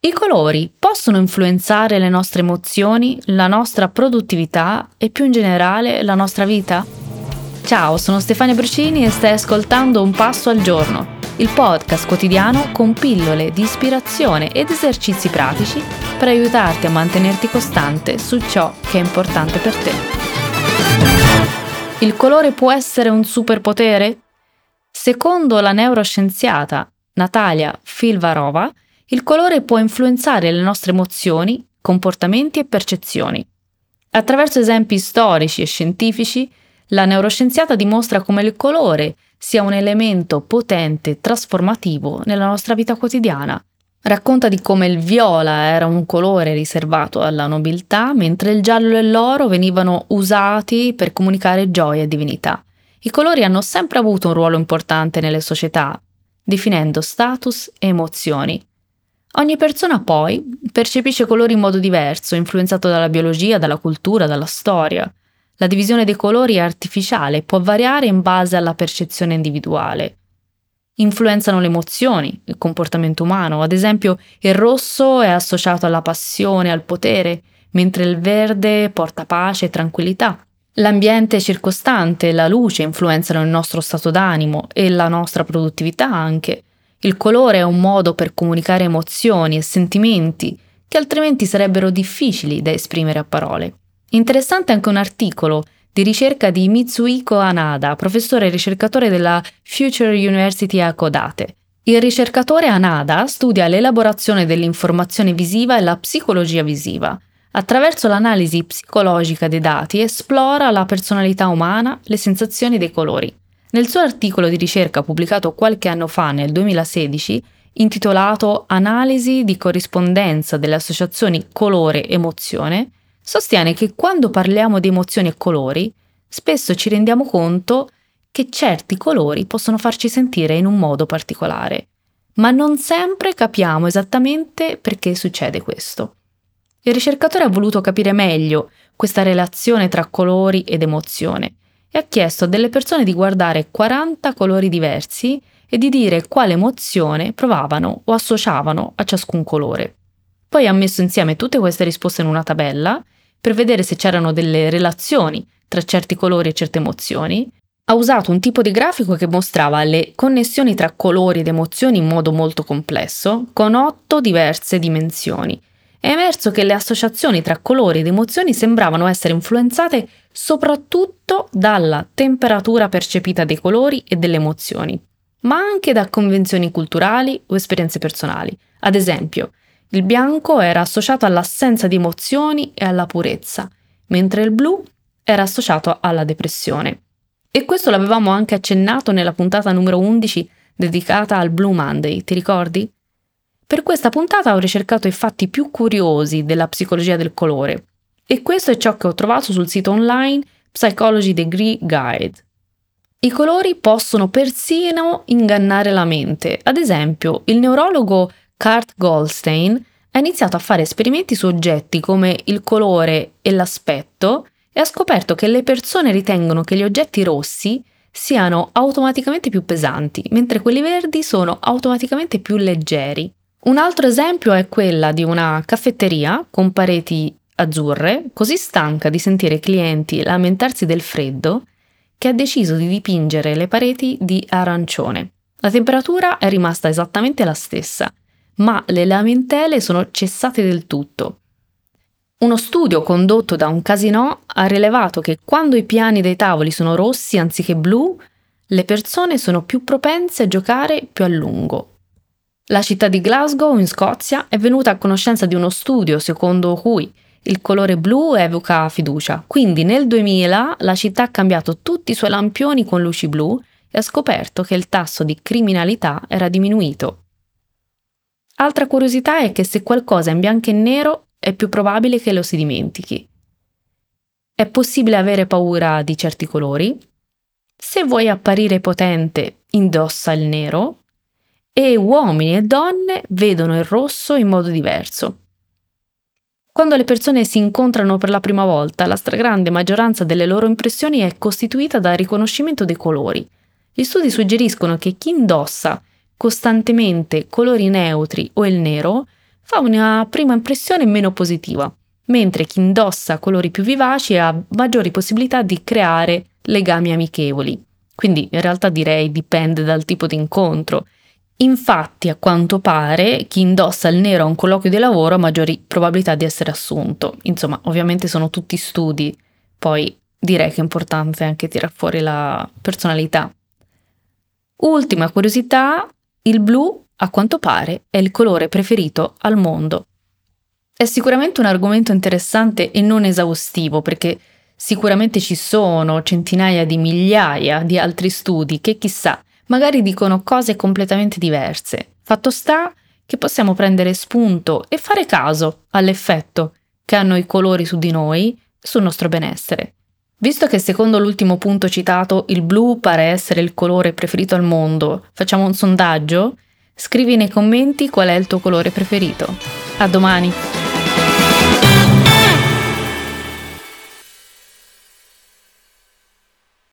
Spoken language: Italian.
I colori possono influenzare le nostre emozioni, la nostra produttività e più in generale la nostra vita? Ciao, sono Stefania Brucini e stai ascoltando Un Passo al Giorno, il podcast quotidiano con pillole di ispirazione ed esercizi pratici per aiutarti a mantenerti costante su ciò che è importante per te. Il colore può essere un superpotere? Secondo la neuroscienziata Natalia Filvarova, il colore può influenzare le nostre emozioni, comportamenti e percezioni. Attraverso esempi storici e scientifici, la neuroscienziata dimostra come il colore sia un elemento potente e trasformativo nella nostra vita quotidiana. Racconta di come il viola era un colore riservato alla nobiltà, mentre il giallo e l'oro venivano usati per comunicare gioia e divinità. I colori hanno sempre avuto un ruolo importante nelle società, definendo status e emozioni. Ogni persona poi percepisce colori in modo diverso, influenzato dalla biologia, dalla cultura, dalla storia. La divisione dei colori è artificiale e può variare in base alla percezione individuale. Influenzano le emozioni, il comportamento umano, ad esempio il rosso è associato alla passione, al potere, mentre il verde porta pace e tranquillità. L'ambiente circostante, la luce influenzano il nostro stato d'animo e la nostra produttività anche. Il colore è un modo per comunicare emozioni e sentimenti che altrimenti sarebbero difficili da esprimere a parole. Interessante anche un articolo di ricerca di Mitsuhiko Anada, professore e ricercatore della Future University a Kodate. Il ricercatore Anada studia l'elaborazione dell'informazione visiva e la psicologia visiva. Attraverso l'analisi psicologica dei dati esplora la personalità umana, le sensazioni dei colori. Nel suo articolo di ricerca pubblicato qualche anno fa, nel 2016, intitolato Analisi di corrispondenza delle associazioni colore-emozione, sostiene che quando parliamo di emozioni e colori, spesso ci rendiamo conto che certi colori possono farci sentire in un modo particolare, ma non sempre capiamo esattamente perché succede questo. Il ricercatore ha voluto capire meglio questa relazione tra colori ed emozione e ha chiesto a delle persone di guardare 40 colori diversi e di dire quale emozione provavano o associavano a ciascun colore. Poi ha messo insieme tutte queste risposte in una tabella per vedere se c'erano delle relazioni tra certi colori e certe emozioni. Ha usato un tipo di grafico che mostrava le connessioni tra colori ed emozioni in modo molto complesso, con otto diverse dimensioni. È emerso che le associazioni tra colori ed emozioni sembravano essere influenzate soprattutto dalla temperatura percepita dei colori e delle emozioni, ma anche da convenzioni culturali o esperienze personali. Ad esempio, il bianco era associato all'assenza di emozioni e alla purezza, mentre il blu era associato alla depressione. E questo l'avevamo anche accennato nella puntata numero 11 dedicata al Blue Monday, ti ricordi? Per questa puntata ho ricercato i fatti più curiosi della psicologia del colore e questo è ciò che ho trovato sul sito online Psychology Degree Guide. I colori possono persino ingannare la mente. Ad esempio, il neurologo Kurt Goldstein ha iniziato a fare esperimenti su oggetti come il colore e l'aspetto e ha scoperto che le persone ritengono che gli oggetti rossi siano automaticamente più pesanti, mentre quelli verdi sono automaticamente più leggeri. Un altro esempio è quella di una caffetteria con pareti azzurre, così stanca di sentire i clienti lamentarsi del freddo, che ha deciso di dipingere le pareti di arancione. La temperatura è rimasta esattamente la stessa, ma le lamentele sono cessate del tutto. Uno studio condotto da un casino ha rilevato che quando i piani dei tavoli sono rossi anziché blu, le persone sono più propense a giocare più a lungo. La città di Glasgow, in Scozia, è venuta a conoscenza di uno studio secondo cui il colore blu evoca fiducia, quindi nel 2000 la città ha cambiato tutti i suoi lampioni con luci blu e ha scoperto che il tasso di criminalità era diminuito. Altra curiosità è che se qualcosa è in bianco e nero è più probabile che lo si dimentichi. È possibile avere paura di certi colori. Se vuoi apparire potente, indossa il nero. E uomini e donne vedono il rosso in modo diverso. Quando le persone si incontrano per la prima volta, la stragrande maggioranza delle loro impressioni è costituita dal riconoscimento dei colori. Gli studi suggeriscono che chi indossa costantemente colori neutri o il nero fa una prima impressione meno positiva mentre chi indossa colori più vivaci ha maggiori possibilità di creare legami amichevoli. Quindi in realtà direi dipende dal tipo di incontro. Infatti, a quanto pare, chi indossa il nero a un colloquio di lavoro ha maggiori probabilità di essere assunto. Insomma, ovviamente sono tutti studi, poi direi che è importante anche tirar fuori la personalità. Ultima curiosità, il blu, a quanto pare, è il colore preferito al mondo. È sicuramente un argomento interessante e non esaustivo perché sicuramente ci sono centinaia di migliaia di altri studi che chissà, magari dicono cose completamente diverse. Fatto sta che possiamo prendere spunto e fare caso all'effetto che hanno i colori su di noi sul nostro benessere. Visto che secondo l'ultimo punto citato il blu pare essere il colore preferito al mondo, facciamo un sondaggio? Scrivi nei commenti qual è il tuo colore preferito. A domani!